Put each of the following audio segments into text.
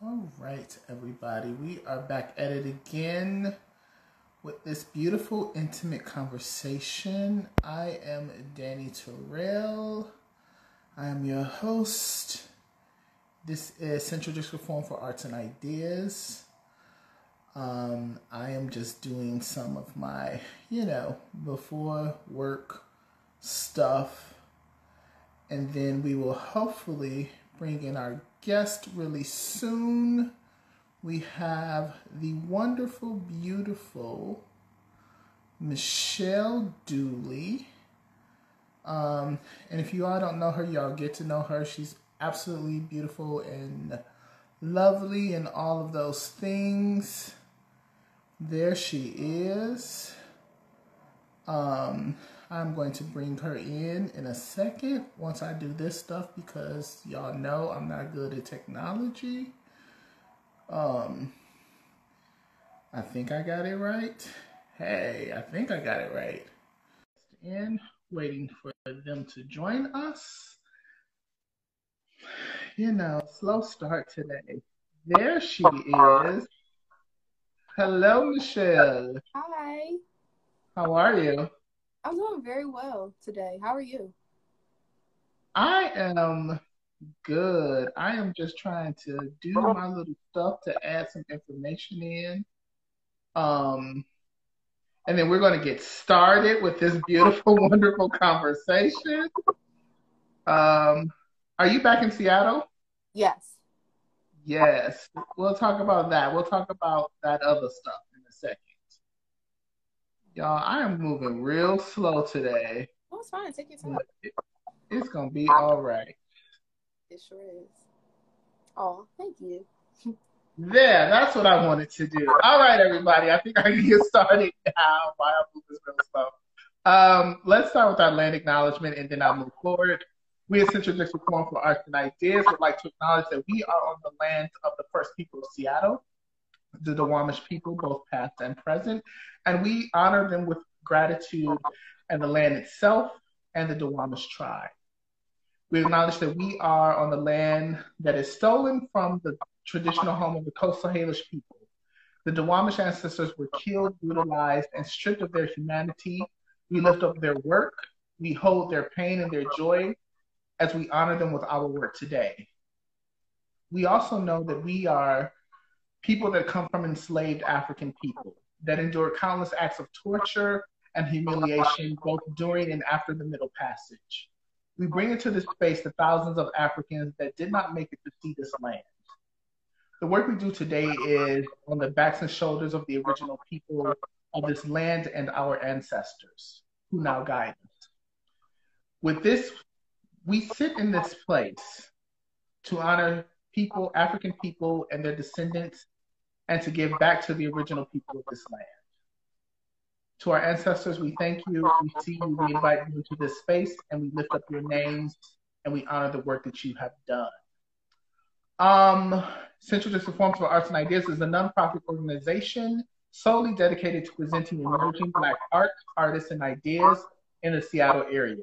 All right, everybody, we are back at it again with this beautiful, intimate conversation. I am Dani Tirrell. I am your host. This is Central District Forum for Arts and Ideas. Um, I am just doing some of my, you know, before work stuff. And then we will hopefully bring in our guest really soon. We have the wonderful, beautiful Michelle Dooley. Um, and if you all don't know her, y'all get to know her. She's absolutely beautiful and lovely and all of those things. There she is. Um, I'm going to bring her in in a second once I do this stuff because y'all know I'm not good at technology. Um, I think I got it right. Hey, I think I got it right. In waiting for them to join us. You know, slow start today. There she is. Hello, Michelle. Hi. How are you? I'm doing very well today. How are you? I am good. I am just trying to do my little stuff to add some information in. Um, and then we're going to get started with this beautiful, wonderful conversation. Um, are you back in Seattle? Yes. Yes. We'll talk about that. We'll talk about that other stuff in a second. Y'all, I am moving real slow today. Oh, it's fine. Take your time. It, it's gonna be all right. It sure is. Oh, thank you. There, that's what I wanted to do. All right, everybody. I think I can get started now while I move this real slow. Um, let's start with our land acknowledgement and then I'll move forward. We at Central District Forum for Arts and Ideas would like to acknowledge that we are on the land of the first people of Seattle, the Duwamish people, both past and present, and we honor them with gratitude and the land itself and the Duwamish tribe. We acknowledge that we are on the land that is stolen from the traditional home of the Coastal Salish people. The Duwamish ancestors were killed, brutalized, and stripped of their humanity. We lift up their work. We hold their pain and their joy as we honor them with our work today. We also know that we are people that come from enslaved African people that endure countless acts of torture and humiliation both during and after the Middle Passage. We bring into this space the thousands of Africans that did not make it to see this land. The work we do today is on the backs and shoulders of the original people of this land and our ancestors who now guide us. With this, we sit in this place to honor people, African people, and their descendants, and to give back to the original people of this land. To our ancestors, we thank you. We see you. We invite you into this space, and we lift up your names, and we honor the work that you have done. Um, Central District Forum for Arts and Ideas is a nonprofit organization solely dedicated to presenting emerging Black art, artists, and ideas in the Seattle area.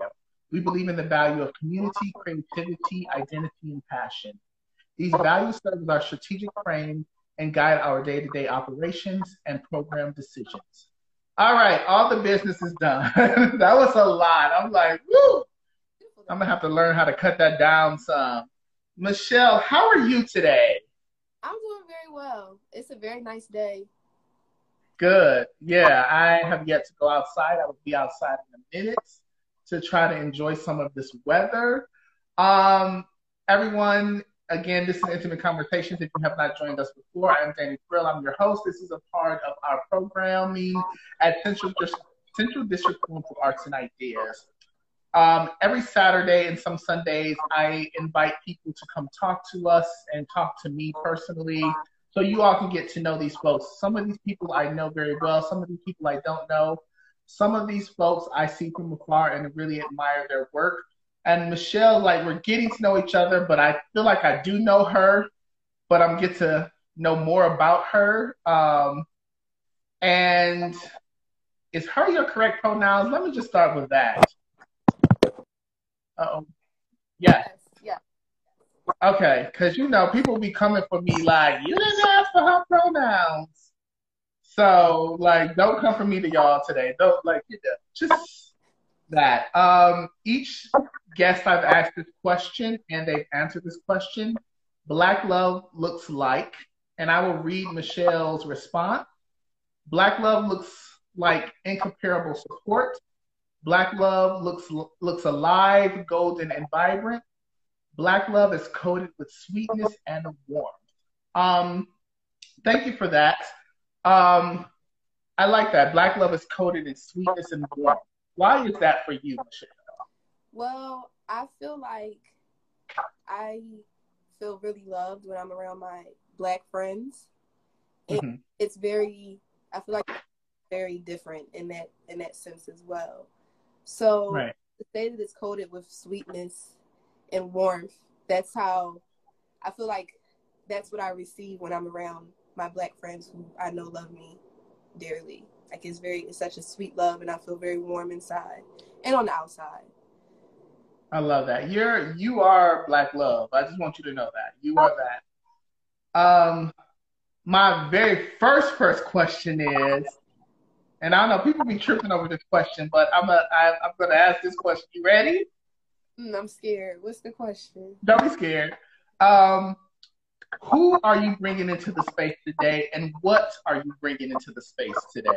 We believe in the value of community, creativity, identity, and passion. These values serve as our strategic frame and guide our day to day operations and program decisions. All right, all the business is done. that was a lot. I'm like, woo! I'm gonna have to learn how to cut that down some. Michelle, how are you today? I'm doing very well. It's a very nice day. Good. Yeah, I have yet to go outside. I will be outside in a minute to try to enjoy some of this weather. Um, everyone, again, this is Intimate Conversations. If you have not joined us before, I'm Dani Tirrell. I'm your host. This is a part of our programming at Central, Central District for Arts and Ideas. Um, every Saturday and some Sundays, I invite people to come talk to us and talk to me personally so you all can get to know these folks. Some of these people I know very well, some of these people I don't know. Some of these folks I see from afar and really admire their work. And Michelle, like we're getting to know each other, but I feel like I do know her, but I'm get to know more about her. Um, and is her your correct pronouns? Let me just start with that. oh. Yes. Yes. Yeah. Okay, because you know people be coming for me like you didn't ask for her pronouns. So like, don't come for me to y'all today. Don't like you know, just that. Um, each guest I've asked this question and they've answered this question. Black love looks like, and I will read Michelle's response. Black love looks like incomparable support. Black love looks looks alive, golden, and vibrant. Black love is coated with sweetness and warmth. Um, thank you for that. Um, I like that. Black love is coated in sweetness and warmth. Why is that for you, Michelle? Well, I feel like I feel really loved when I'm around my black friends. Mm-hmm. It's very I feel like very different in that in that sense as well. So right. to say that it's coated with sweetness and warmth, that's how I feel like that's what I receive when I'm around my black friends who I know love me dearly. Like it's very it's such a sweet love and I feel very warm inside and on the outside. I love that. You're you are black love. I just want you to know that. You are that. Um my very first first question is and I know people be tripping over this question, but I'm a, I, I'm going to ask this question. You ready? Mm, I'm scared. What's the question? Don't be scared. Um, who are you bringing into the space today, and what are you bringing into the space today?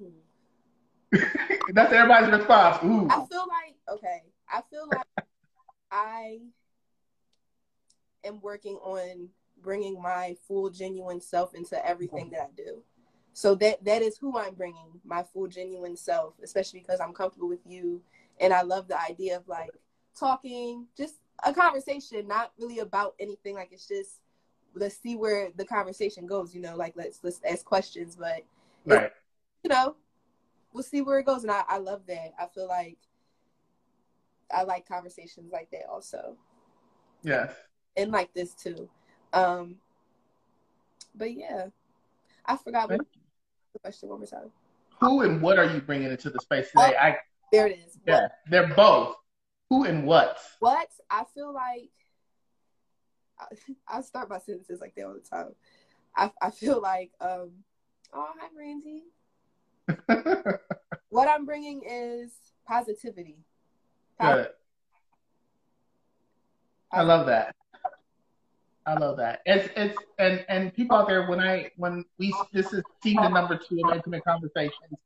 Hmm. That's everybody's response. Ooh. I feel like okay. I feel like I am working on bringing my full, genuine self into everything that I do. So that that is who I'm bringing, my full, genuine self, especially because I'm comfortable with you, and I love the idea of like talking, just a conversation, not really about anything. Like it's just let's see where the conversation goes. You know, like let's let's ask questions, but right. you know, we'll see where it goes. And I, I love that. I feel like I like conversations like that also. Yeah. And like this too. Um but yeah. I forgot what the question one more time. Who and what are you bringing into the space today? Oh, I there it is. Yeah, what? they're both. Who and what? What I feel like. I, I start my sentences like that all the time. I I feel like um. Oh hi Randy. what I'm bringing is positivity. Good. I love that. I love that. It's it's and and people out there when I when we this is season number two of intimate conversations,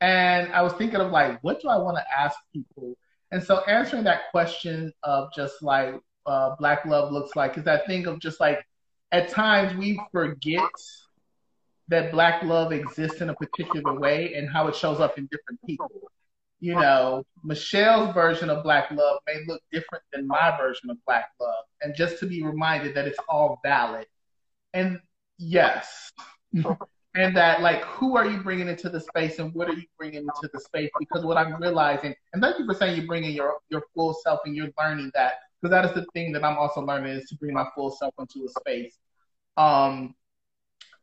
and I was thinking of like what do I want to ask people, and so answering that question of just like uh, black love looks like is that thing of just like at times we forget that black love exists in a particular way and how it shows up in different people you know, Michelle's version of Black Love may look different than my version of Black Love. And just to be reminded that it's all valid. And yes. and that, like, who are you bringing into the space and what are you bringing into the space? Because what I'm realizing, and thank you for saying you're bringing your, your full self and you're learning that, because that is the thing that I'm also learning is to bring my full self into a space. Um,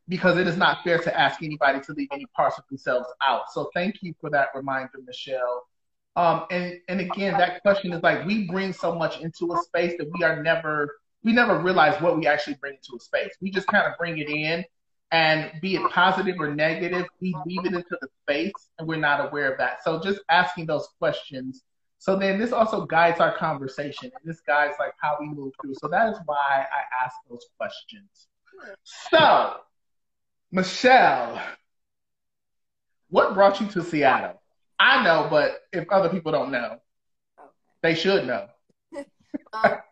because it is not fair to ask anybody to leave any parts of themselves out. So thank you for that reminder, Michelle. Um, and and again, that question is like we bring so much into a space that we are never we never realize what we actually bring into a space. We just kind of bring it in, and be it positive or negative, we leave it into the space, and we're not aware of that. So just asking those questions. So then this also guides our conversation, and this guides like how we move through. So that is why I ask those questions. So Michelle, what brought you to Seattle? I know, but if other people don't know, okay. they should know. um,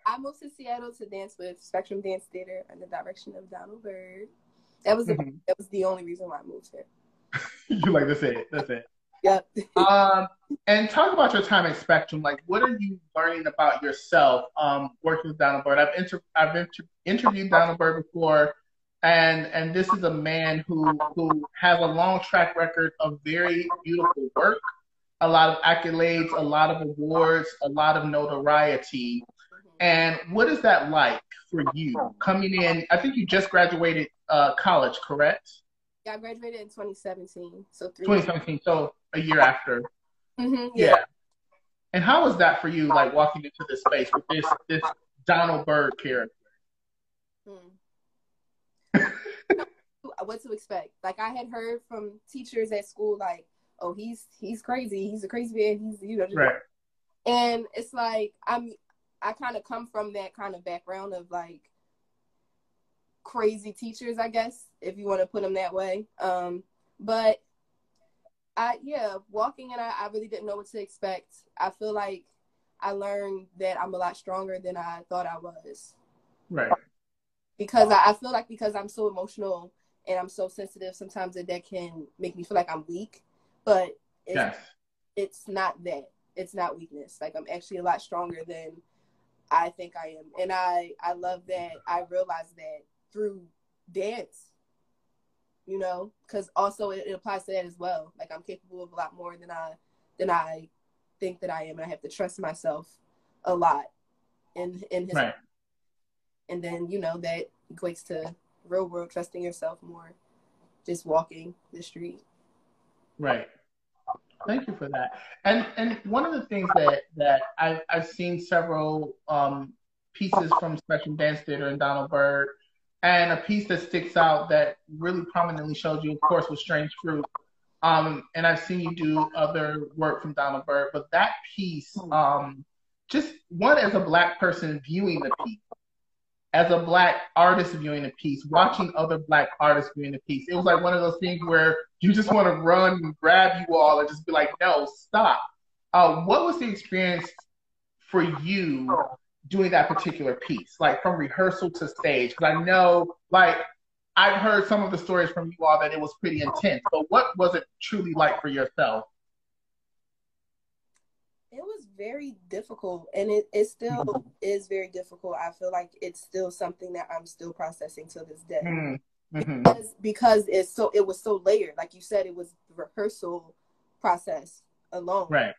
I moved to Seattle to dance with Spectrum Dance Theater under the direction of Donald Byrd. That was the, mm-hmm. that was the only reason why I moved here. you like that's it. That's it. Yep. um, and talk about your time at Spectrum. Like, what are you learning about yourself um, working with Donald Byrd? I've inter- I've inter- interviewed Donald Byrd before and and this is a man who who has a long track record of very beautiful work, a lot of accolades, a lot of awards, a lot of notoriety. And what is that like for you coming in? I think you just graduated uh, college, correct? Yeah, I graduated in 2017. So 2017, so a year after. Mm-hmm, yeah. yeah. And how was that for you, like walking into this space with this this Donald Byrd character? What to expect? Like I had heard from teachers at school, like, "Oh, he's he's crazy. He's a crazy man. He's you know." Right. And it's like I'm, I kind of come from that kind of background of like crazy teachers, I guess, if you want to put them that way. Um, but I yeah, walking and I, I really didn't know what to expect. I feel like I learned that I'm a lot stronger than I thought I was. Right. Because I, I feel like because I'm so emotional and I'm so sensitive, sometimes that, that can make me feel like I'm weak. But it's, yes. it's not that. It's not weakness. Like I'm actually a lot stronger than I think I am. And I, I love that I realized that through dance you know, because also it, it, applies to that as well. Like I'm capable of a lot more than I than I think that I am, and I have to trust myself a lot in in his. Right. And then you know that equates to real world trusting yourself more, just walking the street. Right. Thank you for that. And and one of the things that that I've I've seen several um, pieces from Spectrum Dance Theater and Donald Byrd and a piece that sticks out that really prominently shows you, of course, was Strange Fruit. Um, and I've seen you do other work from Donald Byrd, but that piece, um, just one as a black person viewing the piece, as a black artist viewing a piece, watching other black artists viewing a piece, it was like one of those things where you just want to run and grab you all and just be like, no, stop. Uh, what was the experience for you doing that particular piece, like from rehearsal to stage? Because I know, like, I've heard some of the stories from you all that it was pretty intense. But what was it truly like for yourself? Very difficult, and it, it still mm-hmm. is very difficult. I feel like it's still something that I'm still processing to this day. Mm-hmm. mm-hmm. Because, because it's so it was so layered. Like you said, it was the rehearsal process alone. Right.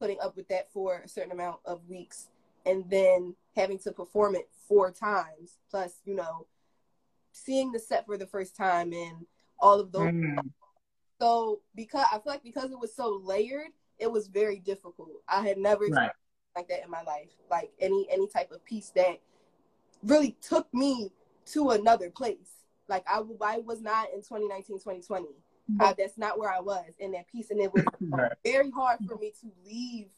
Putting up with that for a certain amount of weeks and then having to perform it four times plus you know seeing the set for the first time and all of those mm. so because i feel like because it was so layered it was very difficult i had never right. like that in my life like any any type of piece that really took me to another place like i, I was not in 2019 2020 mm-hmm. I, that's not where i was in that piece and it was right. very hard for me to leave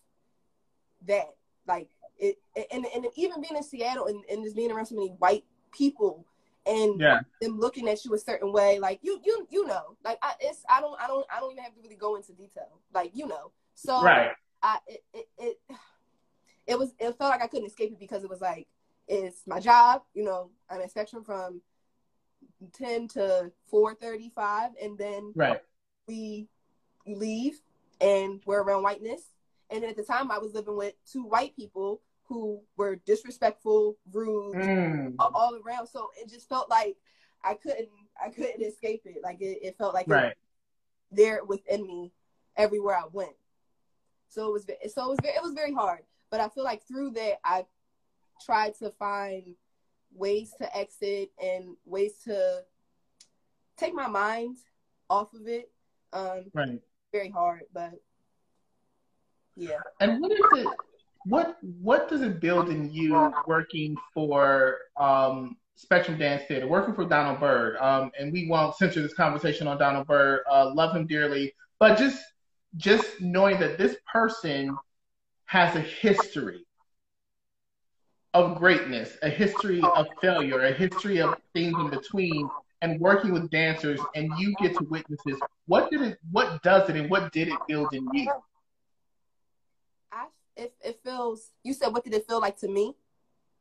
that like it, and and even being in Seattle and, and just being around so many white people and yeah. them looking at you a certain way, like you you you know, like I it's I don't I don't I don't even have to really go into detail, like you know. So right. I it, it it it was it felt like I couldn't escape it because it was like it's my job, you know. I'm at Spectrum from ten to four thirty five, and then right we leave and we're around whiteness and then at the time, I was living with two white people who were disrespectful, rude, mm. all around. So it just felt like I couldn't, I couldn't escape it. Like it, it felt like right. it there within me everywhere I went. So it was, so it was, very, it was very hard. But I feel like through that, I tried to find ways to exit and ways to take my mind off of it. Um, right. Very hard, but yeah. And what is it? What what does it build in you working for um, Spectrum Dance Theater, working for Donald Byrd? Um, and we won't censor this conversation on Donald Byrd. Uh, love him dearly, but just just knowing that this person has a history of greatness, a history of failure, a history of things in between, and working with dancers, and you get to witness this. What did it? What does it, and what did it build in you? it, it feels you said what did it feel like to me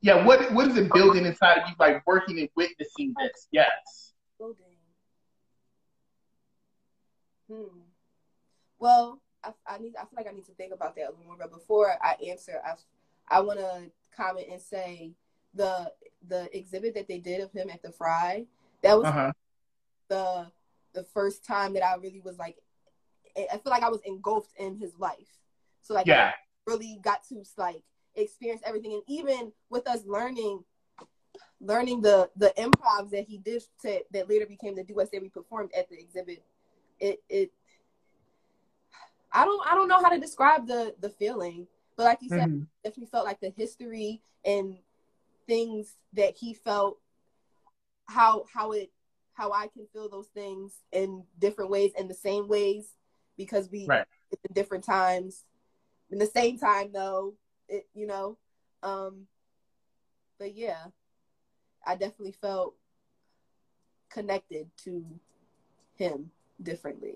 yeah what what is it building inside of you like working and witnessing this yes building hmm well I, I need i feel like i need to think about that a little more but before i answer i i want to comment and say the the exhibit that they did of him at the Frye that was uh-huh. the the first time that i really was like i feel like i was engulfed in his life. So like yeah. Really got to like experience everything. And even with us learning learning the the improvs that he did to, that later became the duets that we performed at the exhibit it it i don't i don't know how to describe the the feeling but like you said mm-hmm. definitely felt like the history and things that he felt how how it how I can feel those things in different ways in the same ways because we right. in different times in the same time though it you know um but yeah I definitely felt connected to him differently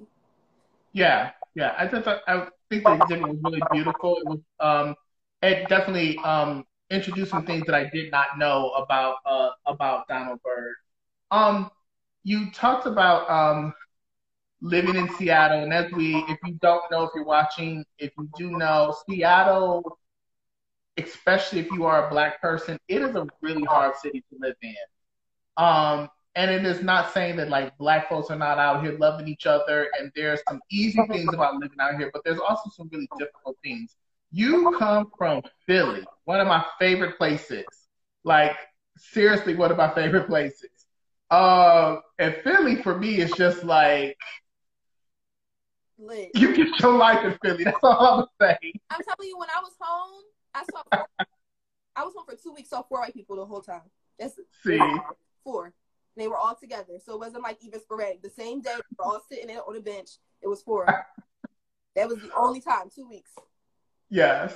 yeah yeah. I I think the exhibit was really beautiful. It was um it definitely um introduced some things that I did not know about uh about Donald Byrd. Um you talked about um, living in Seattle, and as we, if you don't know, if you're watching, if you do know, Seattle, especially if you are a black person, it is a really hard city to live in. Um, and it is not saying that like black folks are not out here loving each other, and there's some easy things about living out here, but there's also some really difficult things. You come from Philly, one of my favorite places. Like seriously, one of my favorite places. Uh, and Philly for me is just like Lit. you get your life in Philly. That's all I'm saying. I'm telling you, when I was home, I saw four, I was home for two weeks, saw four white people the whole time. That's See, four. And they were all together, so it wasn't like even sporadic. The same day, we were all sitting there on a bench. It was four. that was the only time. Two weeks. yes.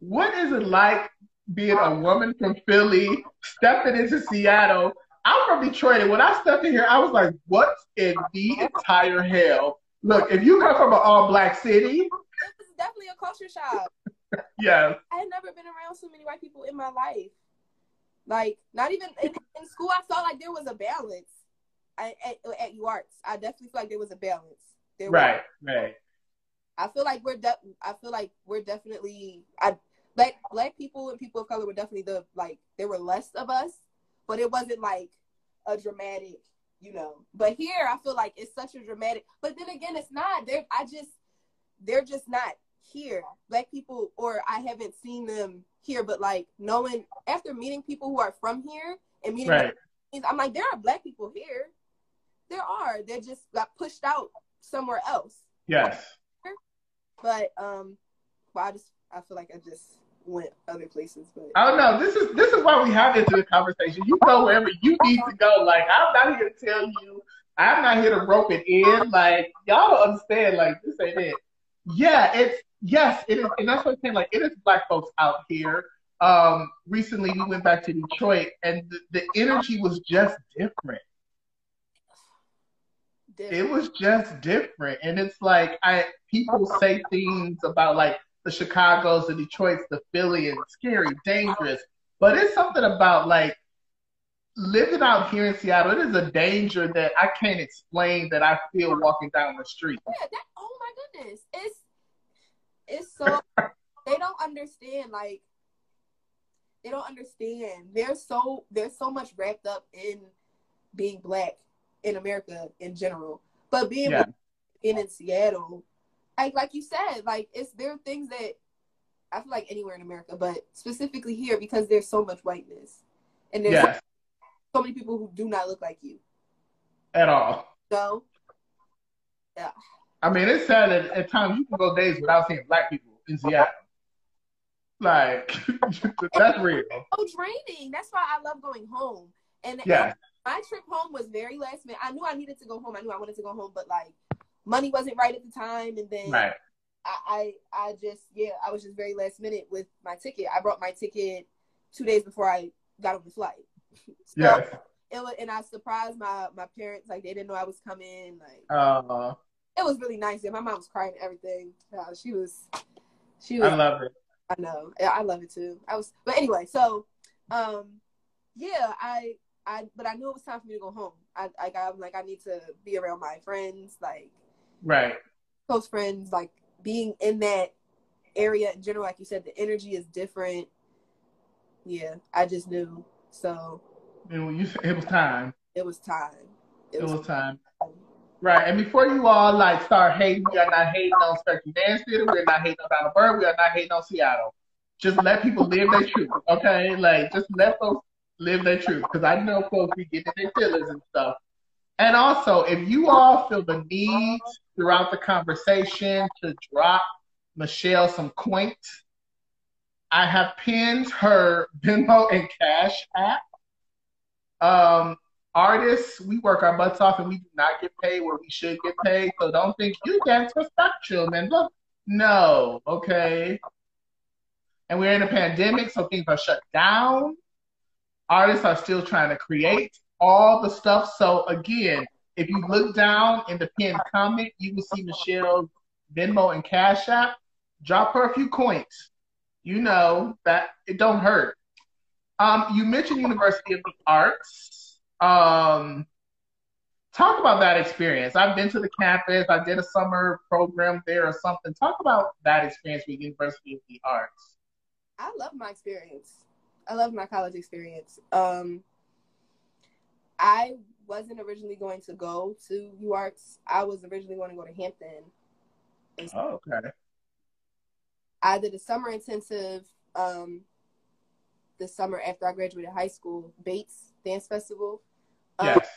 What is it like being a woman from Philly stepping into Seattle? I'm from Detroit, and when I stepped in here, I was like, "What in the entire hell?" Look, if you come from an all-black city, It was definitely a culture shock. yes, I had never been around so many white people in my life. Like, not even in, in school, I felt like there was a balance. I, at, at UArts, I definitely feel like there was a balance. There right, was, right, I feel like we're de- I feel like we're definitely I black black people and people of color were definitely the like there were less of us, but it wasn't like a dramatic, you know. But here I feel like it's such a dramatic. But then again, it's not. They're I just they're just not here. Black people, or I haven't seen them here. But like knowing after meeting people who are from here and meeting, right. I'm like there are black people here. There are. They just got pushed out somewhere else. Yes. But um, well, I just I feel like I just went other places. But I don't know. This is this is why we have this conversation. You go wherever you need to go. Like I'm not here to tell you. I'm not here to rope it in. Like y'all don't understand. Like this ain't it. Yeah, it's yes, it is, and that's what I'm saying. Like it is black folks out here. Um, recently we went back to Detroit, and the, the energy was just different. different. It was just different, and it's like I people say things about like the Chicago's, the Detroit's, the Philly, and scary, dangerous. But it's something about like living out here in Seattle. It is a danger that I can't explain that I feel walking down the street. Yeah, that oh my goodness. It's it's so they don't understand like they don't understand. They're so they're so much wrapped up in being black in America in general. But being Yeah. being in Seattle, like like you said, like it's there are things that I feel like anywhere in America, but specifically here because there's so much whiteness. And there's Yes, so many people who do not look like you. at all. So I mean, it's sad that at times you can go days without seeing black people in Seattle. Like that's real. so draining. That's why I love going home. And Yes, my trip home was very last minute. I knew I needed to go home. I knew I wanted to go home, but like money wasn't right at the time. And then right. I, I, I just, yeah, I was just very last minute with my ticket. I brought my ticket two days before I got on the flight. so Yes. it was, and I surprised my, my parents. Like they didn't know I was coming. Like Uh, it was really nice. Yeah, my mom was crying and everything. Uh, she was, she was. I love it. I know. Yeah, I love it too. I was, but anyway, so, um, yeah, I, I, but I knew it was time for me to go home. I, I got, I'm like, I need to be around my friends, like Right. close friends, like being in that area in general. Like you said, the energy is different. Yeah, I just knew. So It was, it was time. it was time. It was time. Right. And before you all like start hating, we are not hating on Spectrum Dance Theater. We're not hating on Donald Byrd. We are not hating on Seattle. Just let people live their truth. Okay? Like just let folks live their truth. Because I know folks be getting their feelings and stuff. And also, if you all feel the need throughout the conversation to drop Michelle some quaint, I have pinned her Venmo and Cash app. Um, artists, we work our butts off and we do not get paid where we should get paid. So don't think you dance for spectrum and look, no, okay. And we're in a pandemic, so things are shut down. Artists are still trying to create all the stuff. So again, if you look down in the pinned comment, you will see Michelle's Venmo and Cash App. Drop her a few coins. You know that it don't hurt. Um, you mentioned University of the Arts. Um, talk about that experience. I've been to the campus. I did a summer program there or something. Talk about that experience with University of the Arts. I love my experience. I love my college experience. Um, I wasn't originally going to go to UArts. I was originally going to go to Hampton. Oh, okay. I did a summer intensive um, the summer after I graduated high school, Bates Dance Festival. Um, yes.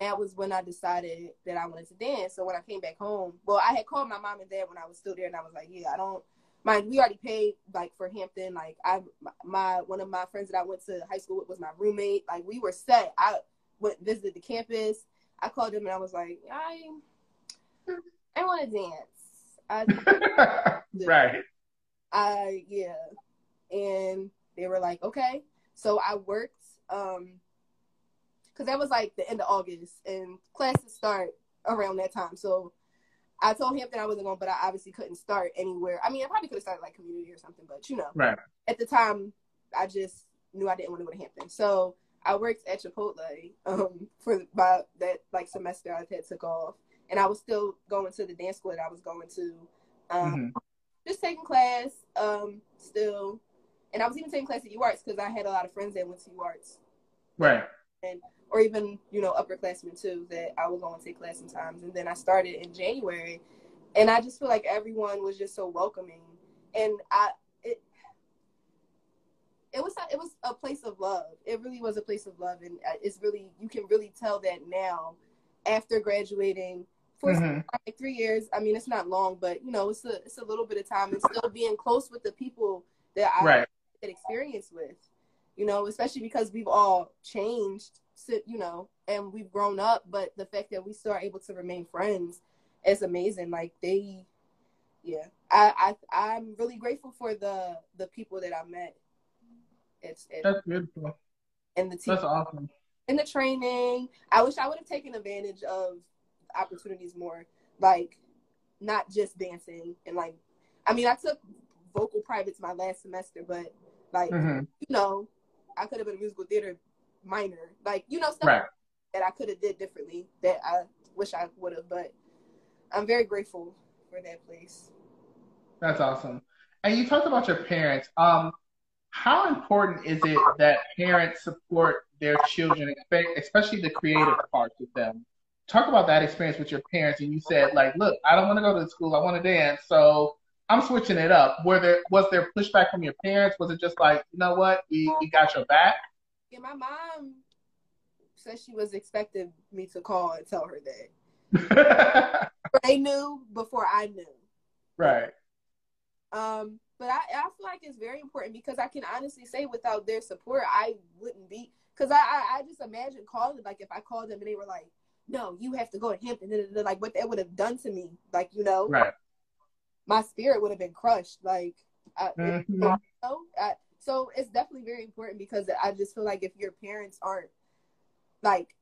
That was when I decided that I wanted to dance. So when I came back home, well, I had called my mom and dad when I was still there, and I was like, "Yeah, I don't mind. We already paid like for Hampton. Like I, my one of my friends that I went to high school with was my roommate. Like we were set. I went visited the campus. I called them and I was like, I, I want to dance. I, right. I yeah, and they were like, okay. So I worked, um, cause that was like the end of August, and classes start around that time. So I told him that I wasn't going, but I obviously couldn't start anywhere. I mean, I probably could have started like community or something, but you know, right. At the time, I just knew I didn't want to go to Hampton, so I worked at Chipotle um, for about that like semester I had took off, and I was still going to the dance school that I was going to, um, mm-hmm. just taking class, um, still, and I was even taking class at UArts because I had a lot of friends that went to UArts, right, and or even you know upperclassmen too that I would go and take class sometimes, and then I started in January, and I just feel like everyone was just so welcoming, and I it was it was a place of love. It really was a place of love, and it's really you can really tell that now after graduating for mm-hmm. like three years. I mean, it's not long, but you know, it's a it's a little bit of time, and still being close with the people that I right. had experience with. You know, especially because we've all changed, you know, and we've grown up. But the fact that we still are able to remain friends is amazing. Like they, yeah, I I I'm really grateful for the the people that I met it's, it's that's beautiful. And the team, that's awesome. And the training, I wish I would have taken advantage of opportunities more, like not just dancing and like. I mean, I took vocal privates my last semester, but like mm-hmm. you know, I could have been a musical theater minor, like you know stuff right. that I could have did differently that I wish I would have. But I'm very grateful for that place. That's awesome. And you talked about your parents. Um, how important is it that parents support their children, especially the creative parts of them? Talk about that experience with your parents, and you said like, "Look, I don't want to go to school. I want to dance, so I'm switching it up." Were there was there pushback from your parents? Was it just like, you know what, we we got your back? Yeah, my mom said she was expecting me to call and tell her that. they knew before I knew. Right. Um, but I, I feel like it's very important because I can honestly say without their support, I wouldn't be. Because I, I, I, just imagine calling, like if I called them and they were like, no, you have to go to Hampton, like what that would have done to me. Like, you know, right. My spirit would have been crushed. Like, I, mm-hmm. you know, I, so it's definitely very important because I just feel like if your parents aren't like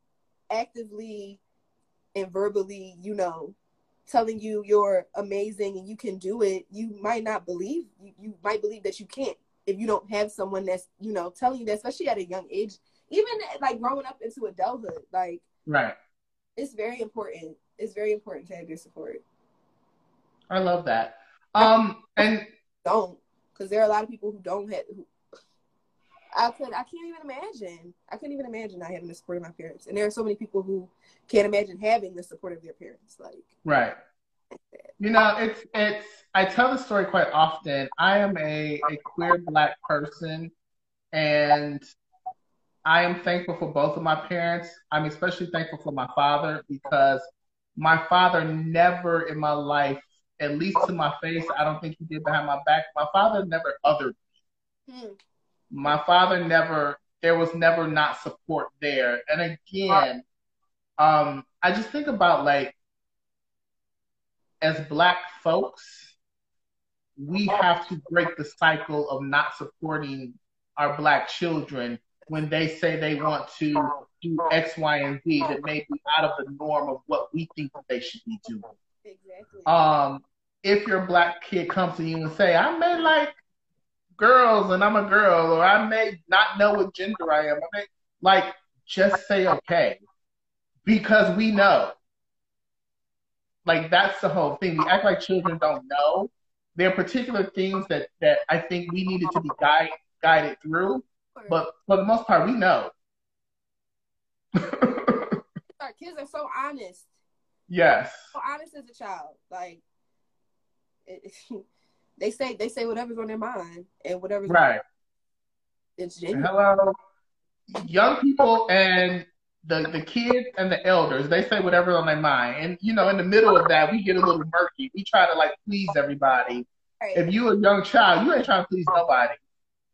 actively and verbally, you know, telling you you're amazing and you can do it, you might not believe you, you might believe that you can't if you don't have someone that's, you know, telling you that, especially at a young age, even like growing up into adulthood, like right. It's very important. It's very important to have your support. I love that. Um and don't because there are a lot of people who don't have who, I could I can't even imagine. I couldn't even imagine not having the support of my parents. And there are so many people who can't imagine having the support of their parents. Like Right. You know, it's it's I tell the story quite often. I am a, a queer black person and I am thankful for both of my parents. I'm especially thankful for my father because my father never in my life, at least to my face, I don't think he did behind my back. My father never othered Hmm. My father never. There was never not support there, and again, um, I just think about like as black folks, we have to break the cycle of not supporting our black children when they say they want to do X, Y, and Z that may be out of the norm of what we think they should be doing. Exactly. Um, if your black kid comes to you and say, I may like girls and I'm a girl, or I may not know what gender I am, I may, like, just say okay. Because we know. Like, that's the whole thing. We act like children don't know. There are particular things that, that I think we needed to be guide, guided through. But for the most part, we know. Our kids are so honest. Yes. So honest as a child. Like, it, they say they say whatever's on their mind and whatever's right. it's genuine. Hello, young people and the the kids and the elders. They say whatever's on their mind, and you know, in the middle of that, we get a little murky. We try to like please everybody. Right. If you a young child, you ain't trying to please nobody.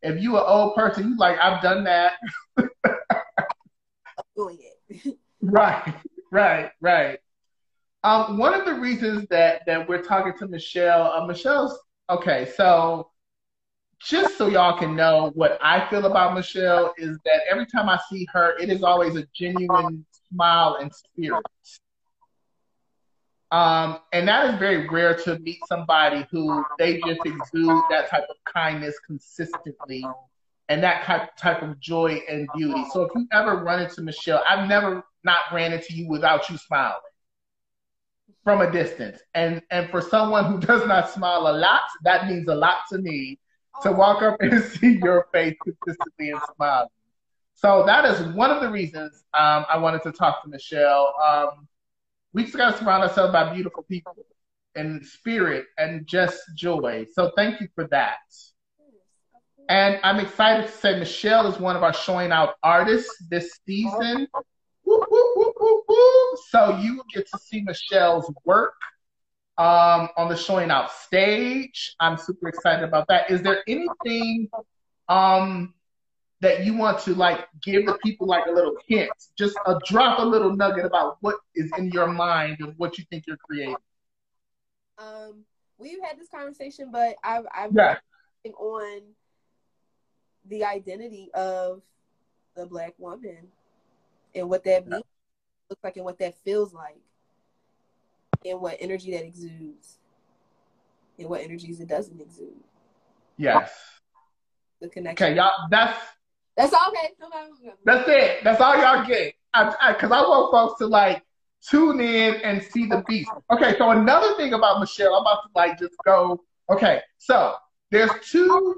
If you an old person, you like I've done that. doing it. right, right, right. Um, one of the reasons that that we're talking to Michelle, uh, Michelle's okay. So, just so y'all can know what I feel about Michelle is that every time I see her, it is always a genuine smile and spirit. Um, and that is very rare to meet somebody who they just exude that type of kindness consistently and that type type of joy and beauty. So if you ever run into Michelle, I've never not ran into you without you smiling from a distance. And and for someone who does not smile a lot, that means a lot to me to oh. walk up and see your face consistently and smiling. So that is one of the reasons um, I wanted to talk to Michelle. Um, we just got to surround ourselves by beautiful people and spirit and just joy. So thank you for that. And I'm excited to say Michelle is one of our showing out artists this season. So you will get to see Michelle's work um, on the showing out stage. I'm super excited about that. Is there anything um, that you want to like give the people like a little hint, just a drop a little nugget about what is in your mind and what you think you're creating? Um, we've had this conversation, but I've I've yeah. been on the identity of the black woman and what that means, looks like, and what that feels like, and what energy that exudes, and what energies it doesn't exude. Yes. The connection. Okay, y'all. That's that's all. Okay. That's it. That's all y'all get. Because I, I, I want folks to like tune in and see the beast. Okay. So another thing about Michelle, I'm about to like just go. Okay. So there's two.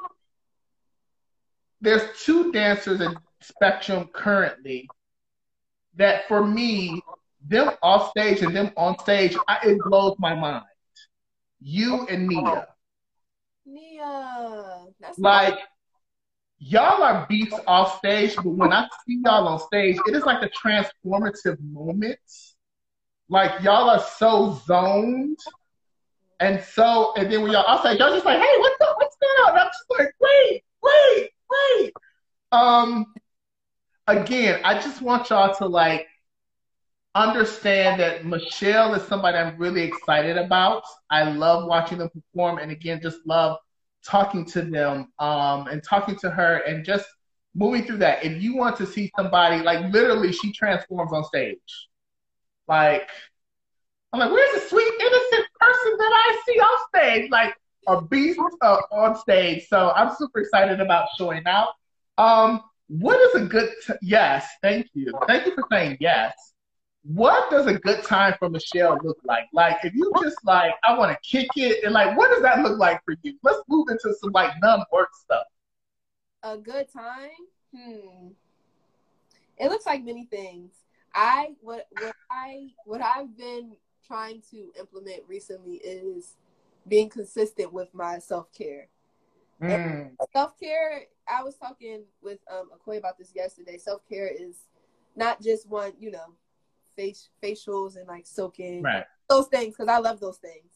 There's two dancers in Spectrum currently that for me, them off stage and them on stage, I, it blows my mind. You and Nia. Nia. That's like y'all are beats off stage, but when I see y'all on stage, it is like a transformative moment. Like y'all are so zoned. And so, and then when y'all I'll say, y'all just like, hey, what's up? What's going on? And I'm just like, wait, wait, wait. Um, again, I just want y'all to like understand that Michelle is somebody I'm really excited about. I love watching them perform, and again, just love talking to them um, and talking to her and just moving through that. If you want to see somebody, like literally, she transforms on stage. Like, I'm like, where's the sweet, innocent person that I see off stage? Like, a beast uh, on stage. So I'm super excited about showing out. Um, what is a good, t- yes, thank you. Thank you for saying yes what does a good time for Michelle look like? Like, if you just like, I want to kick it, and like, what does that look like for you? Let's move into some like numb work stuff. A good time? Hmm. It looks like many things. I what what I what I've been trying to implement recently is being consistent with my self care. Mm. Self care. I was talking with um Akoy about this yesterday. Self care is not just one, you know, face facials and like soaking right. those things because I love those things.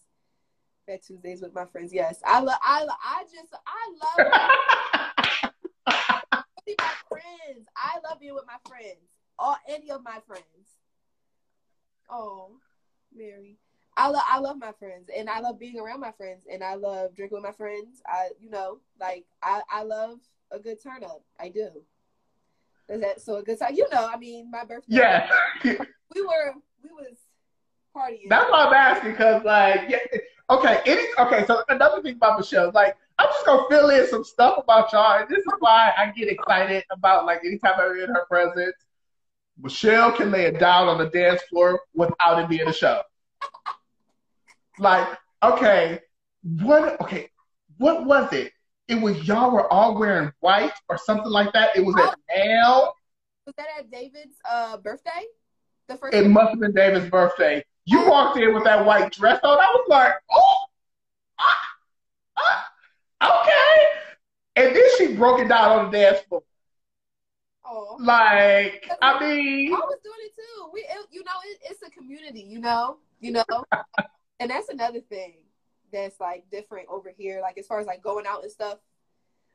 Fat Tuesdays with my friends. Yes, I love. I I just I love. my friends. I love being with my friends. All any of my friends. Oh, Mary. I love I love my friends and I love being around my friends and I love drinking with my friends. I you know, like I, I love a good turn up. I do. Is that so a good time? You know, I mean my birthday. Yeah. we were we was partying. That's why I'm asking because like yeah okay, any okay, so another thing about Michelle, like I'm just gonna fill in some stuff about y'all, and this is why I get excited about like anytime I'm in her presence. Michelle can lay it down on the dance floor without it being a show. Like, okay, what? Okay, what was it? It was y'all were all wearing white or something like that. It was at Nail. Was that at David's uh, birthday? The first. It must have been David's birthday. You walked in with that white dress on. I was like, oh, ah, ah, okay. And then she broke it down on the dance floor. Oh. Like, I mean, I was doing it too. We, it, you know, it, it's a community. You know, you know, and that's another thing that's like different over here. Like as far as like going out and stuff.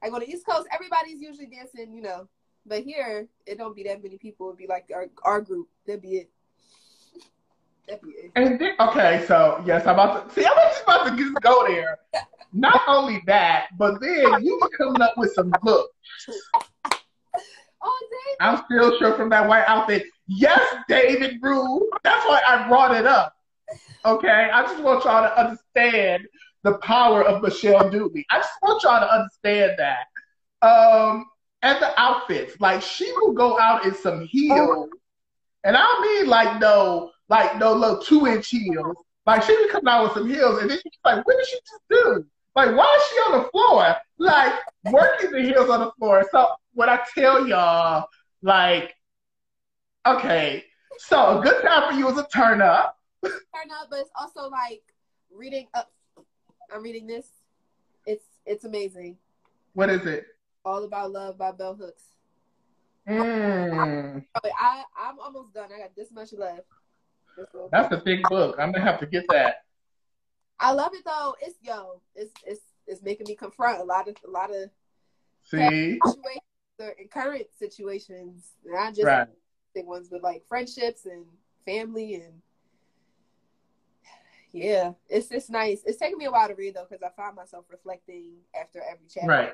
Like go to East Coast, everybody's usually dancing, you know. But here, it don't be that many people. It'd be like our our group. That'd be it. That'd be it. And then, okay, so yes, I'm about to see. I'm just about to just go there. Not only that, but then you be coming up with some looks. Oh, David. I'm still sure from that white outfit. Yes, David Rue. That's why I brought it up. Okay, I just want y'all to understand the power of Michelle Dooley. I just want y'all to understand that. Um, and the outfits, like she will go out in some heels, and I don't mean like no, like no little two inch heels. Like she would come out with some heels, and then she's like, "What did she just do? Like, why is she on the floor? Like working the heels on the floor." So when I tell y'all, like, okay, so a good time for you is a turn up turn up, but it's also like reading up. I'm reading this. It's it's amazing. What is it? All About Love by Bell Hooks. Mm. I I'm almost done. I got this much left. That's a big book. I'm gonna have to get that. I love it though. It's yo. It's it's it's making me confront a lot of a lot of see in current situations, not just right. big ones, but like friendships and family and yeah, it's it's nice. It's taking me a while to read though because I find myself reflecting after every chapter. Right.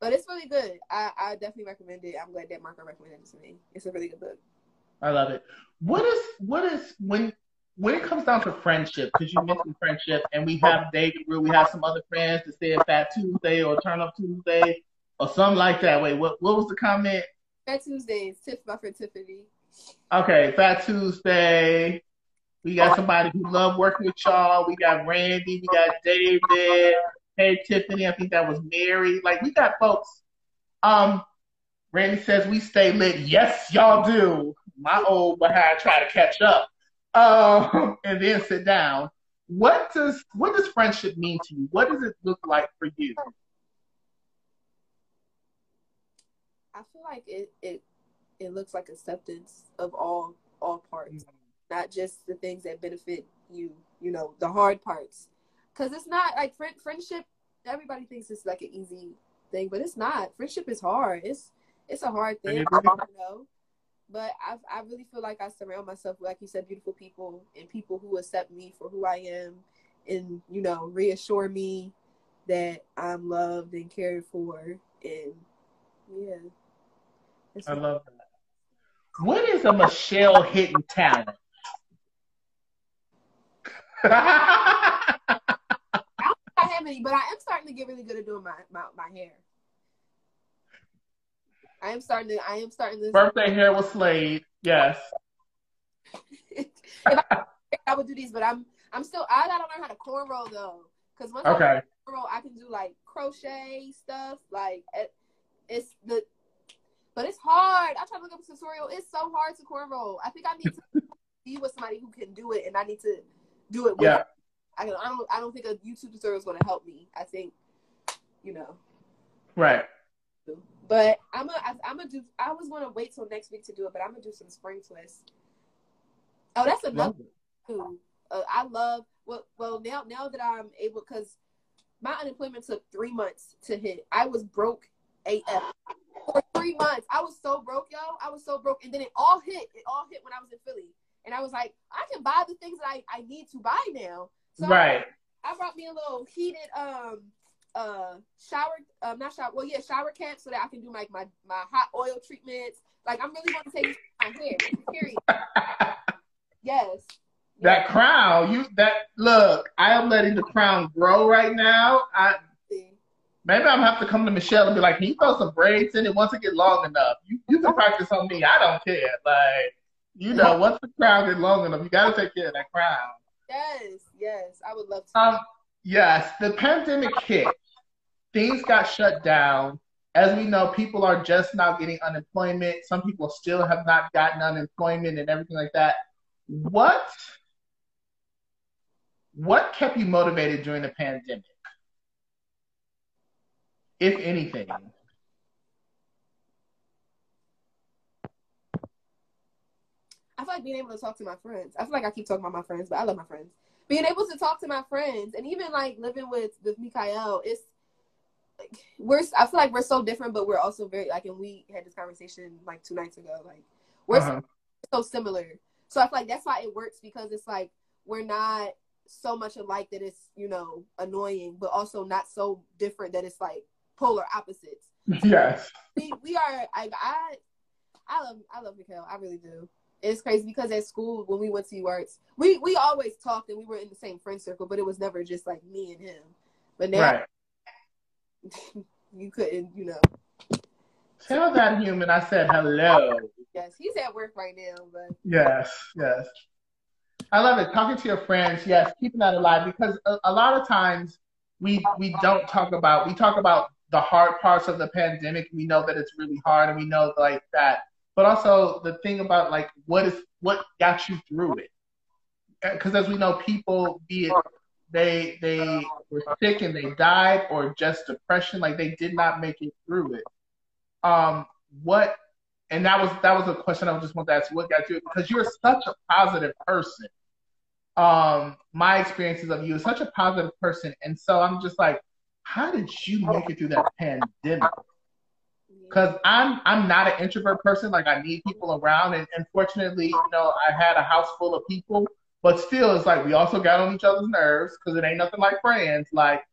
But it's really good. I, I definitely recommend it. I'm glad that Marco recommended it to me. It's a really good book. I love it. What is what is when when it comes down to friendship, because you mentioned friendship, and we have David Rue, we have some other friends that say Fat Tuesday or Turn Up Tuesday or something like that. Wait, what what was the comment? Fat Tuesdays, Tiff, my friend Tiffany. Okay, Fat Tuesday. We got somebody who love working with y'all. We got Randy. We got David. Hey Tiffany. I think that was Mary. Like we got folks. Um, Randy says we stay lit. Yes, y'all do. My old behind try to catch up. Um, and then sit down. What does what does friendship mean to you? What does it look like for you? I feel like it it it looks like acceptance of all all parts. Mm-hmm not just the things that benefit you, you know, the hard parts. Because it's not like friend, friendship, everybody thinks it's like an easy thing, but it's not. Friendship is hard. It's it's a hard thing, you know. But I I really feel like I surround myself with, like you said, beautiful people and people who accept me for who I am, and you know, reassure me that I'm loved and cared for, and yeah. I love that. What is a Michelle hidden talent? I don't have any, but I am starting to get really good at doing my, my, my hair. I am starting to. I am starting to. Birthday hair was Slade. Yes. I, I, would do these, but I'm I'm still. I gotta learn how to cornrow though, because once okay. I cornrow, I can do like crochet stuff. Like it, it's the, but it's hard. I try to look up a tutorial. It's so hard to cornrow. I think I need to be with somebody who can do it, and I need to do it. yeah. I don't. I don't. I don't think a YouTube tutorial is going to help me. I think, you know. Right. But I'm a. I'm gonna do. I was going to wait till next week to do it, but I'm gonna do some spring twists. Oh, that's another. Too. Uh, I love. Well, well now now that I'm able because my unemployment took three months to hit. I was broke AF for three three months. I was so broke, yo. I was so broke, and then it all hit. It all hit when I was in Philly, and I was like, I can buy the things that I, I need to buy now. So right. I brought me a little heated um uh shower um not shower well yeah shower cap so that I can do like my my hot oil treatments. Like I'm really going to take my hair. Period. yes. That crown, you that look, I am letting the crown grow right now. I maybe I'm gonna have to come to Michelle and be like, can you throw some braids in it once it get long enough? You you can practice on me. I don't care. Like, you know, once the crown get long enough, you gotta take care of that crown. Yes, yes. I would love to. Um yes, the pandemic hit things got shut down. As we know, people are just now getting unemployment. Some people still have not gotten unemployment and everything like that. What what kept you motivated during the pandemic? If anything. I feel like being able to talk to my friends. I feel like I keep talking about my friends, but I love my friends. Being able to talk to my friends and even like living with with Mikael, it's like we're I feel like we're so different, but we're also very like, and we had this conversation like two nights ago. Like we're uh-huh. so, so similar, so I feel like that's why it works because it's like we're not so much alike that it's you know annoying, but also not so different that it's like polar opposites. Yes, we we are. I I I love I love Mikhail. I really do. It's crazy because at school when we went to UArts, we we always talked and we were in the same friend circle, but it was never just like me and him. But now right. you couldn't, you know. Tell that human I said hello. Yes, he's at work right now, but. Yes, yes. I love it. Talking to your friends, yes, keeping that alive because a, a lot of times we we don't talk about we talk about the hard parts of the pandemic. We know that it's really hard, and we know like that. But also the thing about like what is what got you through it, because as we know, people be it they they were sick and they died or just depression like they did not make it through it. Um what and that was that was a question i just wanted to ask what got you because you're such a positive person. Um my experiences of you is such a positive person. And so i'm just like how did you make it through that pandemic because i'm i'm not an introvert person like i need people around and unfortunately you know i had a house full of people but still, it's like we also got on each other's nerves because it ain't nothing like friends. Like,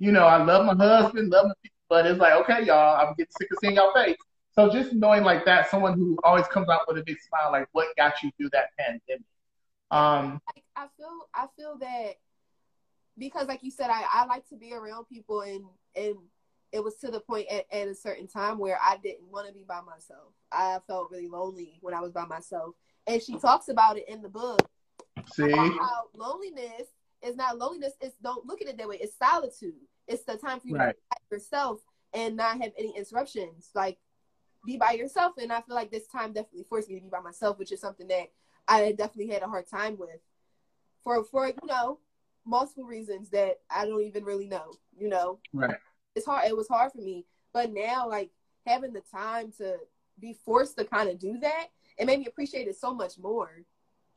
you know, I love my husband, love my but it's like, okay, y'all, I'm getting sick of seeing y'all face. So just knowing like that, someone who always comes out with a big smile, like what got you through that pandemic? Um, I feel, I feel that because, like you said, I, I like to be around people, and and it was to the point at, at a certain time where I didn't want to be by myself. I felt really lonely when I was by myself, and she talks about it in the book See, how loneliness is not loneliness. It's don't look at it that way. It's solitude. It's the time for you right. to be by yourself and not have any interruptions. Like be by yourself. And I feel like this time definitely forced me to be by myself, which is something that I definitely had a hard time with. For for you know multiple reasons that I don't even really know. You know, right? It's hard. It was hard for me, but now like having the time to be forced to kind of do that, it made me appreciate it so much more.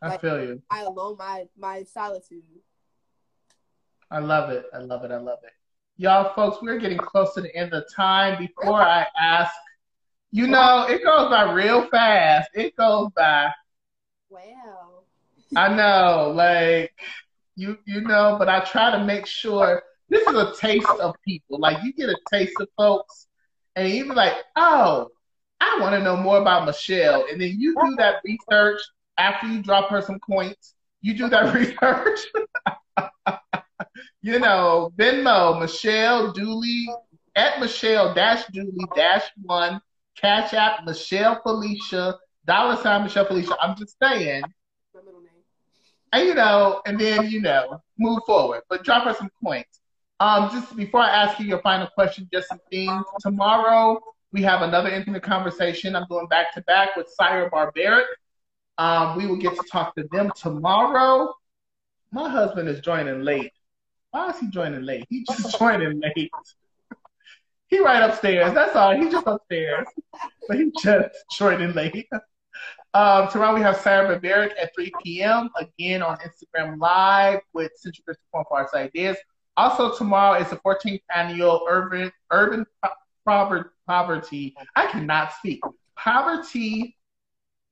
I like, feel you. I alone my my solitude. I love it. I love it. I love it. Y'all, folks, we're getting close to the end of time. Before I ask, you know, it goes by real fast. It goes by. Wow. I know, like you, you know, but I try to make sure this is a taste of people. Like you get a taste of folks, and you be like, oh, I want to know more about Michelle, and then you do that research after you drop her some coins, you do that research. you know, Venmo, Michelle Dooley, at Michelle dash Dooley dash one, Cash App, Michelle Felicia, dollar sign Michelle Felicia. I'm just saying. And you know, and then you know, move forward. But drop her some coins. Um, just before I ask you your final question, just some things. Tomorrow we have another intimate conversation. I'm going back to back with Sire Barbaric. Um, we will get to talk to them tomorrow. My husband is joining late. Why is he joining late? He just joining late. he right upstairs. That's all. He just upstairs. But he just joining late. Um, tomorrow we have Sarah Barbaric at 3 p.m. again on Instagram Live with Central District Forum for Arts Ideas. Also tomorrow is the 14th annual Urban Urban Poverty. I cannot speak. Poverty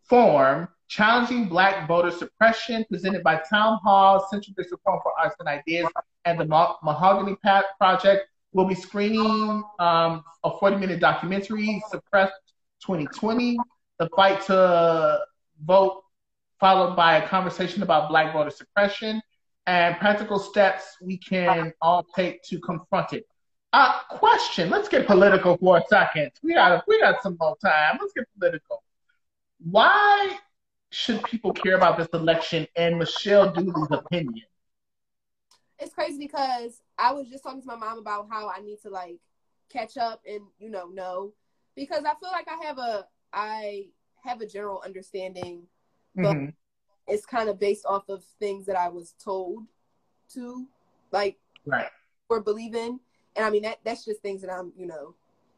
Forum challenging Black voter suppression, presented by Town Hall, Central District Forum for Arts and Ideas, and the Mahogany Project. We'll be screening um, a 40-minute documentary, Suppressed 2020, the fight to vote, followed by a conversation about Black voter suppression, and practical steps we can all take to confront it. Uh, question. Let's get political for a second. We got we got some more time. Let's get political. Why should people care about this election and Michelle Dooley's opinion? It's crazy because I was just talking to my mom about how I need to like catch up and you know know because I feel like I have a I have a general understanding, but mm-hmm. It's kind of based off of things that I was told to like right or believe in, and I mean that that's just things that I'm you know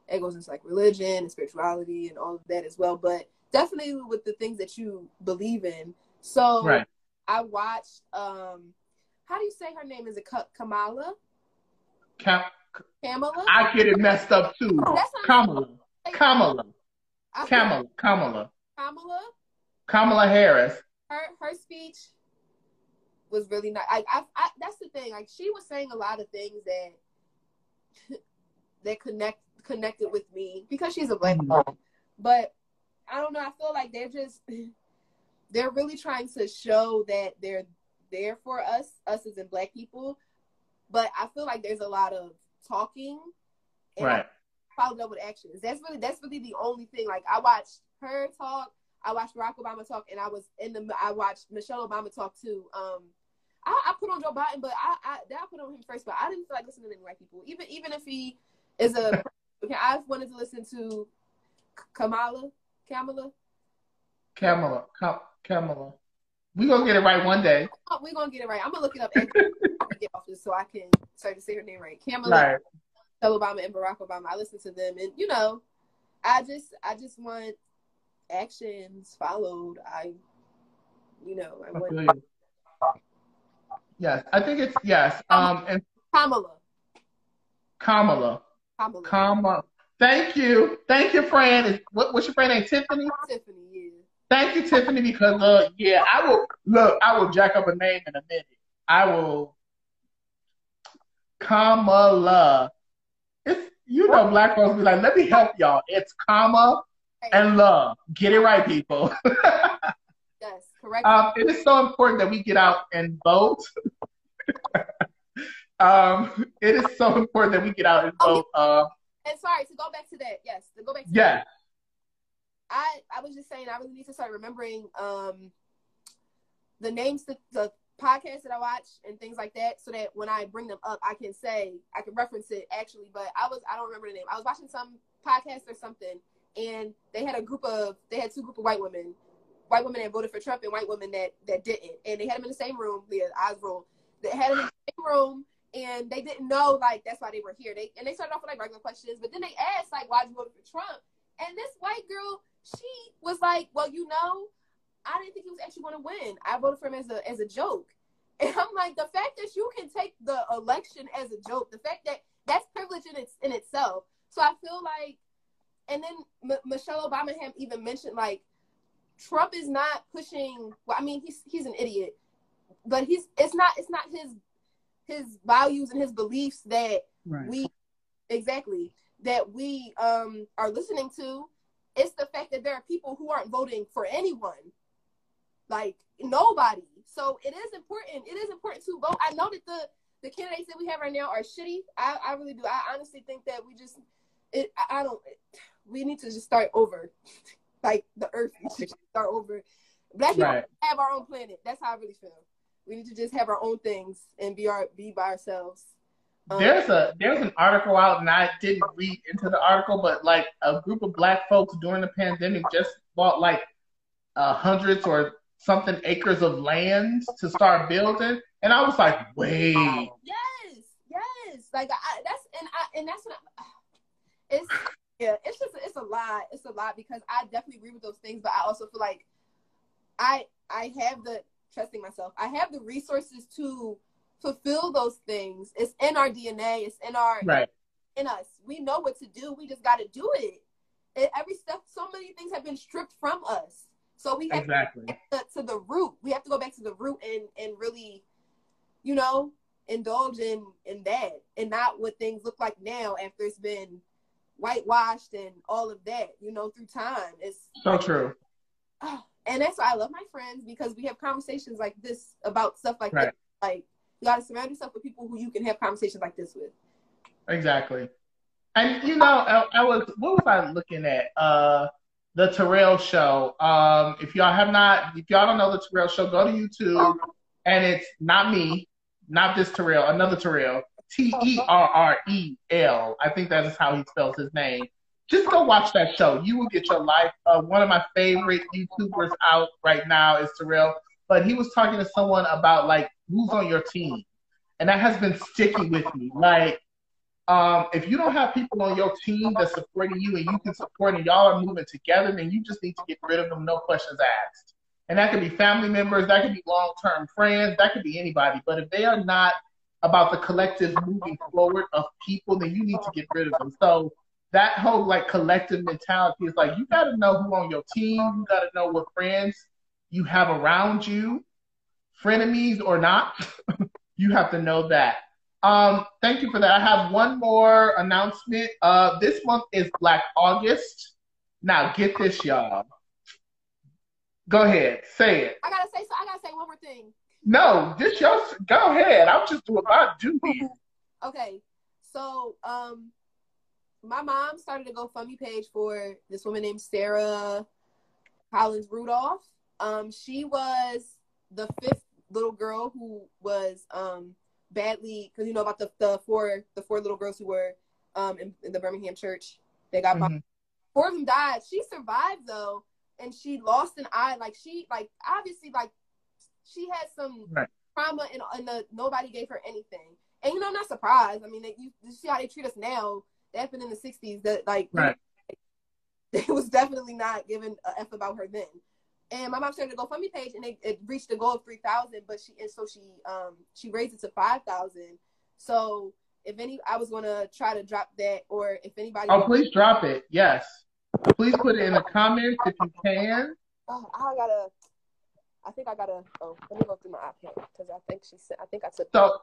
it goes into like religion and spirituality and all of that as well, but definitely with the things that you believe in. So right. I watched. um How do you say her name? Is it Kamala? Kam- Kamala. I get it messed up too. Kamala. Kamala. Kamala. Kamala. Kamala. Kamala Harris. Her her speech was really nice. I, I, I, that's the thing. Like she was saying a lot of things that that connect connected with me because she's a black mm-hmm. woman. But I don't know. I feel like they're just they're really trying to show that they're there for us, us as in black people. But I feel like there's a lot of talking, and right? Followed up with actions. That's really that's really the only thing. Like I watched her talk, I watched Barack Obama talk, and I was in the I watched Michelle Obama talk too. Um, I, I put on Joe Biden, but I I, I put on him first, but I didn't feel like listening to any white people. Even even if he is a okay, I wanted to listen to Kamala Kamala? Kamala. Kamala. We're going to get it right one day. Oh, We're going to get it right. I'm going to look it up and get off this so I can start to say her name right. Kamala, right. Obama, and Barack Obama. I listen to them, and you know, I just, I just want actions followed. I, you know, I want. Yes, I think it's yes. Um, and Kamala. Kamala. Kamala. Kamala. Thank you. Thank you, friend. What, what's your friend name? Tiffany? Tiffany, yeah. Thank you, Tiffany, because uh yeah, I will look, I will jack up a name in a minute. I will Kamala. It's you know black folks be like, let me help y'all. It's comma and love. Get it right, people. yes, correct. Um, it is so important that we get out and vote. um, it is so important that we get out and vote. Uh, and sorry to go back to that. Yes, to go back to yeah. That, I I was just saying I really need to start remembering um the names to the podcasts that I watch and things like that, so that when I bring them up, I can say I can reference it actually. But I was I don't remember the name. I was watching some podcast or something, and they had a group of they had two group of white women, white women that voted for Trump and white women that that didn't, and they had them in the same room. Eyes roll. They had them in the same room, and they didn't know like that's why they were here. They and they started off with like regular questions, but then they asked like why did you vote for Trump? And this white girl, she was like, Well, you know, I didn't think he was actually gonna win. I voted for him as a as a joke. And I'm like, the fact that you can take the election as a joke, the fact that that's privilege in its in itself. So I feel like, and then M- Michelle Obama even mentioned like, Trump is not pushing. Well, I mean, he's he's an idiot, but he's it's not it's not his his values and his beliefs that right. we exactly that we um are listening to it's the fact that there are people who aren't voting for anyone like nobody so it is important it is important to vote i know that the the candidates that we have right now are shitty i, I really do i honestly think that we just it i don't we need to just start over like the earth needs to start over black people right. have our own planet that's how i really feel we need to just have our own things and be our be by ourselves. Um, there's a there's an article out, and I didn't read into the article, but like a group of black folks during the pandemic just bought like uh, hundreds or something acres of land to start building, and I was like, wait. Yes, yes, like I, that's and I and that's what I, it's yeah, it's just it's a lot. It's a lot because I definitely agree with those things, but I also feel like I I have the trusting myself. I have the resources to fulfill those things. It's in our DNA. It's in our right. in us. We know what to do. We just got to do it. And every step, so many things have been stripped from us. So we have exactly. to to, to the root. We have to go back to the root and and really, you know, indulge in in that and not what things look like now after it's been whitewashed and all of that. You know, through time. It's so true. Oh, and that's why I love my friends because we have conversations like this about stuff like right. that. Like you got to surround yourself with people who you can have conversations like this with. Exactly. And you know, I, I, was what was I looking at? Uh the Terrell show. Um if y'all have not if y'all don't know the Terrell show, go to YouTube and it's not me, not this Terrell, another Terrell. T E R R E L. I think that is how he spells his name. Just go watch that show. You will get your life. Uh, one of my favorite YouTubers out right now is Terrell, but he was talking to someone about like who's on your team, and that has been sticking with me. Like um, if you don't have people on your team that's supporting you and you can support and y'all are moving together, then you just need to get rid of them, no questions asked. And that could be family members, that could be long term friends, that could be anybody. But if they are not about the collective moving forward of people, then you need to get rid of them. So that whole like collective mentality is like you gotta know who on your team, you gotta know what friends you have around you, frenemies or not, you have to know that. Um, thank you for that. I have one more announcement. Uh, this month is Black August. Now get this, y'all. Go ahead, say it. I gotta say so. I gotta say one more thing. No, just your. Go ahead. I'm just doing my duty. okay, so um, my mom started a GoFundMe page for this woman named Sarah Collins Rudolph. Um, she was the fifth little girl who was um badly because you know about the, the four the four little girls who were um in, in the Birmingham church. They got mm-hmm. four of them died. She survived though, and she lost an eye. Like she like obviously like she had some right. trauma and, and the, nobody gave her anything. And you know, I'm not surprised. I mean, they, you, you see how they treat us now. That happened in the '60s. That like right. it was definitely not given a f about her then and my mom started a GoFundMe page, and it, it reached the goal of three thousand. But she and so she um she raised it to five thousand. So if any, I was gonna try to drop that, or if anybody. Oh, please drop it. Yes, please put it in the comments if you can. Oh, I gotta. I think I gotta. Oh, let me go through my iPad because I think she said. I think I took. So.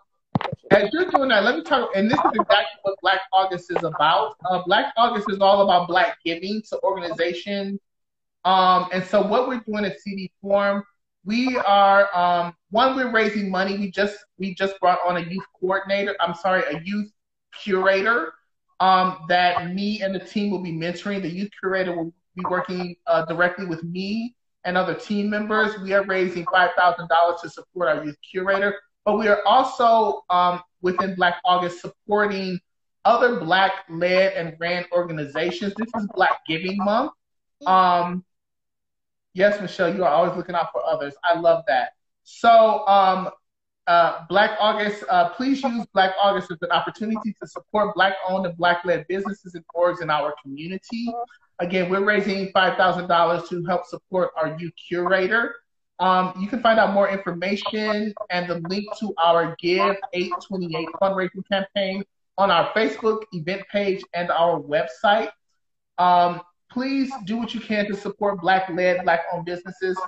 As you're doing that, let me talk, and this is exactly what Black August is about. Uh, Black August is all about Black giving to organizations um, and so what we're doing at CD Forum, we are um, one, we're raising money. We just we just brought on a youth coordinator. I'm sorry, a youth curator um, that me and the team will be mentoring. The youth curator will be working uh, directly with me and other team members. We are raising five thousand dollars to support our youth curator, but we are also um, within Black August supporting other Black led and ran organizations. This is Black Giving Month. Um, Yes, Michelle, you are always looking out for others. I love that. So, um, uh, Black August, uh, please use Black August as an opportunity to support Black owned and Black led businesses and orgs in our community. Again, we're raising $5,000 to help support our youth curator. Um, you can find out more information and the link to our Give 828 fundraising campaign on our Facebook event page and our website. Um, please do what you can to support black led, black owned businesses.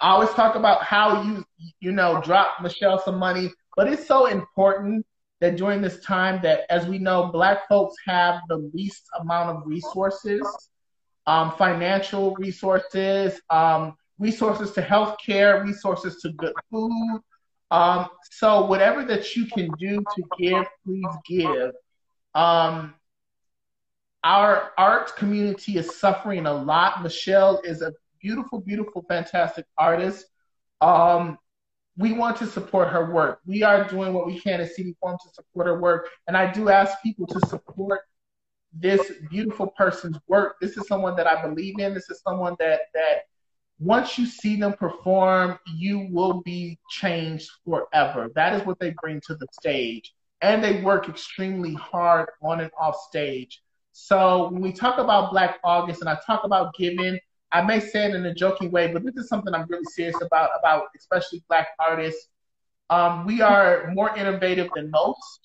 I always talk about how you, you know, drop Michelle some money, but it's so important that during this time that, as we know, black folks have the least amount of resources, um, financial resources, um, resources to healthcare, resources to good food. Um, so whatever that you can do to give, please give. Um, our art community is suffering a lot. Michelle is a beautiful, beautiful, fantastic artist. Um, we want to support her work. We are doing what we can at CD Forum to support her work. And I do ask people to support this beautiful person's work. This is someone that I believe in. This is someone that that once you see them perform, you will be changed forever. That is what they bring to the stage. And they work extremely hard on and off stage. So when we talk about Black August and I talk about giving, I may say it in a joking way, but this is something I'm really serious about, about especially Black artists. Um, we are more innovative than most.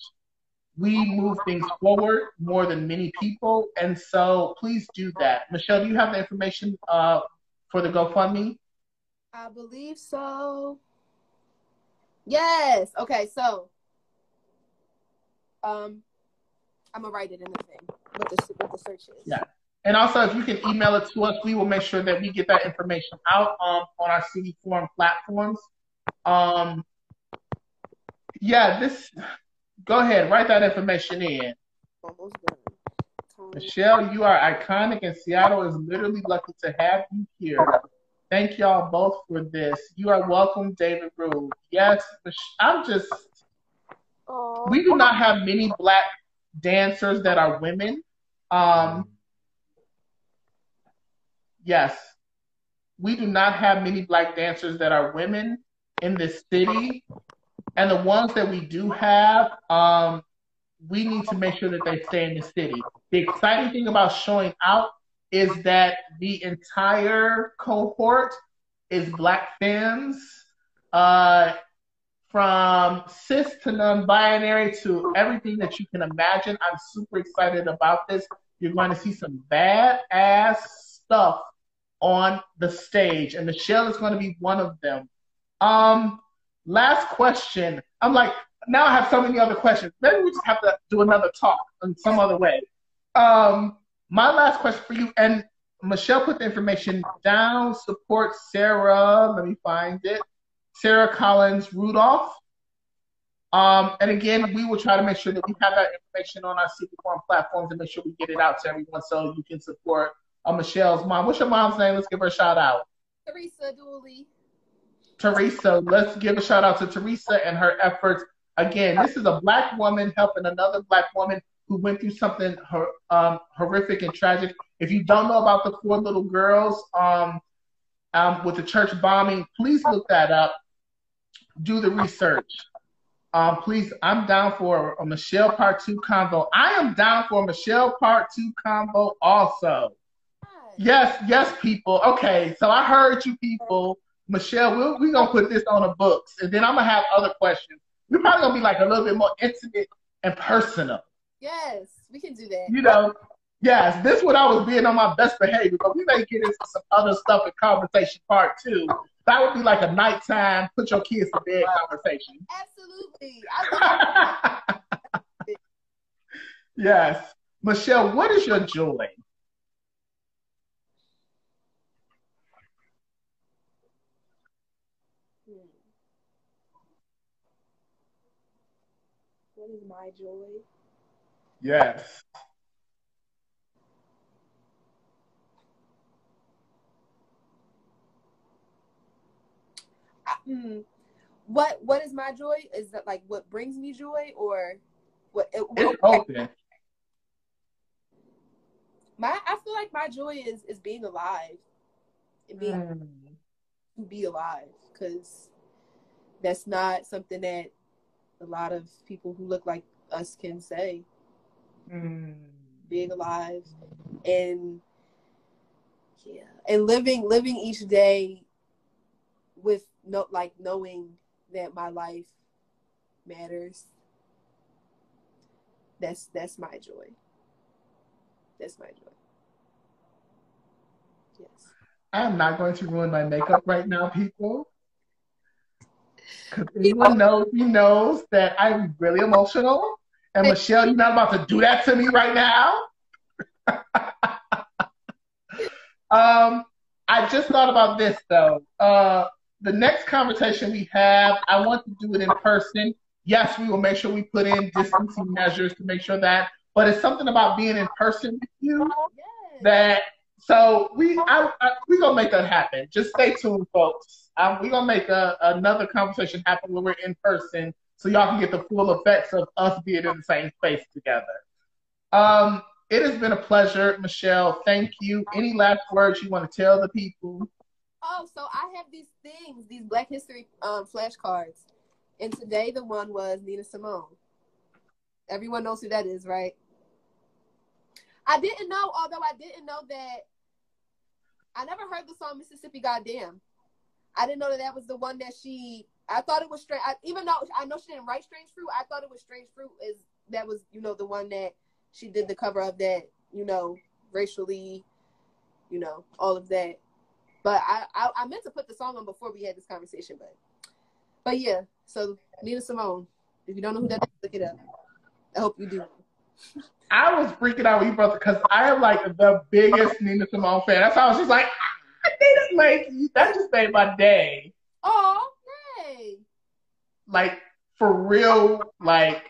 we move things forward more than many people. And so please do that. Michelle, do you have the information uh, for the GoFundMe? I believe so. Yes. Okay, so um I'm gonna write it in the thing what the what the search is. Yeah. And also, if you can email it to us, we will make sure that we get that information out um, on our CD Forum platforms. Um, yeah, this. Go ahead, write that information in. Michelle, you are iconic, and Seattle is literally lucky to have you here. Thank y'all both for this. You are welcome, David Rue. Yes, I'm just. Aww. We do not have many black dancers that are women. Um, yes, we do not have many black dancers that are women in this city. And the ones that we do have, um, we need to make sure that they stay in the city. The exciting thing about showing out is that the entire cohort is black femmes. Uh, from cis to non-binary to everything that you can imagine. I'm super excited about this. You're going to see some badass stuff on the stage, and Michelle is going to be one of them. Um, last question. I'm like, now I have so many other questions. Maybe we just have to do another talk in some other way. Um, my last question for you, and Michelle put the information down. Support Sarah. Let me find it. Sarah Collins Rudolph. Um, and again, we will try to make sure that we have that information on our CD Forum platforms and make sure we get it out to everyone so you can support uh, Michelle's mom. What's your mom's name? Let's give her a shout out. Teresa Dooley. Teresa, let's give a shout out to Teresa and her efforts. Again, this is a black woman helping another black woman who went through something um, horrific and tragic. If you don't know about the four little girls um, um, with the church bombing, please look that up do the research. Um, please, I'm down for a Michelle Part 2 convo. I am down for a Michelle Part 2 convo also. Yes, yes, people. Okay, so I heard you people. Michelle, we're, we're going to put this on the books, and then I'm going to have other questions. We're probably going to be like a little bit more intimate and personal. Yes, we can do that. You know, yes, this is what I was being on my best behavior, but we may get into some other stuff in conversation part two that would be like a nighttime put your kids to bed conversation. Absolutely. yes. Michelle, what is your joy? Hmm. What is my joy? Yes. mm, what what is my joy? Is that like what brings me joy or what? It, it's open. My I feel like my joy is is being alive and being mm. to be alive because that's not something that a lot of people who look like us can say. Mm. Being alive and yeah, and living living each day with no like knowing that my life matters. That's that's my joy. That's my joy. Yes. I am not going to ruin my makeup right now people. Because anyone knows he knows that i'm really emotional and michelle you're not about to do that to me right now um i just thought about this though uh the next conversation we have, I want to do it in person. Yes, we will make sure we put in distancing measures to make sure that, but it's something about being in person with you that. So we, I, I, we gonna make that happen. Just stay tuned, folks. Um, we gonna make a, another conversation happen when we're in person, so y'all can get the full effects of us being in the same space together. Um, it has been a pleasure, Michelle. Thank you. Any last words you want to tell the people? Oh, so I have these things, these Black History um, flashcards, and today the one was Nina Simone. Everyone knows who that is, right? I didn't know, although I didn't know that. I never heard the song Mississippi Goddam. I didn't know that that was the one that she. I thought it was strange. even though I know she didn't write Strange Fruit, I thought it was Strange Fruit is that was you know the one that she did the cover of that you know racially, you know all of that. But I, I I meant to put the song on before we had this conversation, but but yeah. So Nina Simone. If you don't know who that is, look it up. I hope you do. I was freaking out with you brought because I am like the biggest Nina Simone fan. That's why I was just like, I think like that just made my day. Oh. Like for real, like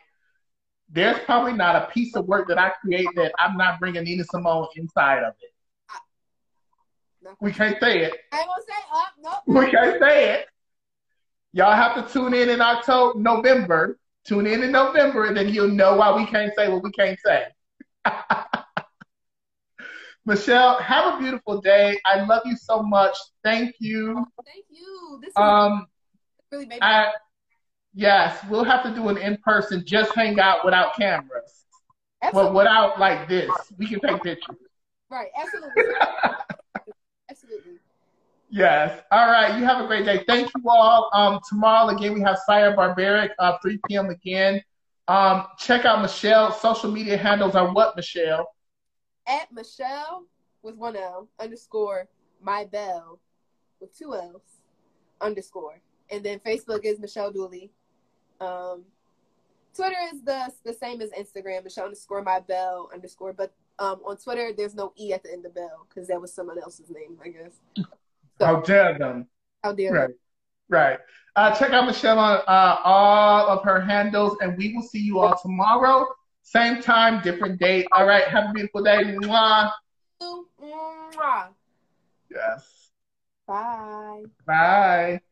there's probably not a piece of work that I create that I'm not bringing Nina Simone inside of it. We can't say it. I won't say up. Nope. We can't say it. Y'all have to tune in in October, November. Tune in in November, and then you'll know why we can't say what we can't say. Michelle, have a beautiful day. I love you so much. Thank you. Thank you. This um, really made I, yes, we'll have to do an in person. Just hang out without cameras, absolutely. but without like this. We can take pictures. Right. Absolutely. absolutely. Yes. All right. You have a great day. Thank you all. Um, tomorrow again we have Sire Barbaric, uh, 3 p.m. again. Um, check out Michelle. Social media handles are what, Michelle? At Michelle with one L underscore my bell with two L's underscore. And then Facebook is Michelle Dooley. Um, Twitter is the the same as Instagram, Michelle underscore my bell underscore. But um, on Twitter, there's no E at the end of bell because that was someone else's name, I guess. So, how dare them? How dare right. them? Right. Uh, check out Michelle on uh, all of her handles, and we will see you all tomorrow. Same time, different date. All right. Have a beautiful day. Mwah. Mwah. Yes. Bye. Bye.